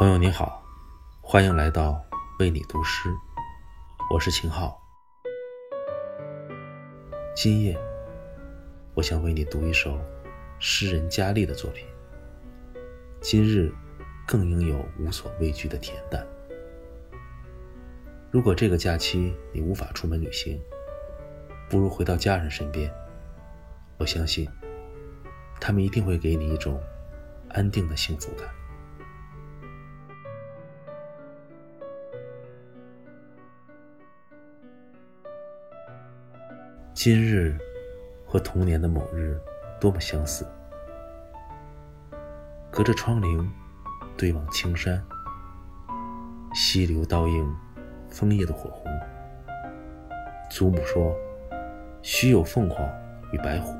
朋友你好，欢迎来到为你读诗，我是秦昊。今夜，我想为你读一首诗人佳丽的作品。今日，更应有无所畏惧的恬淡。如果这个假期你无法出门旅行，不如回到家人身边。我相信，他们一定会给你一种安定的幸福感。今日和童年的某日多么相似，隔着窗棂对望青山，溪流倒映枫叶的火红。祖母说：“须有凤凰与白虎。”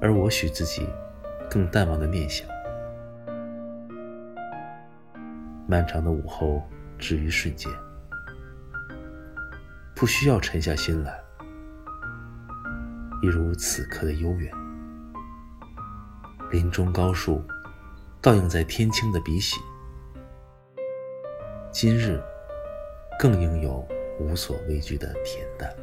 而我许自己更淡忘的念想。漫长的午后至于瞬间。不需要沉下心来，一如此刻的悠远。林中高树，倒映在天青的笔洗。今日，更应有无所畏惧的恬淡。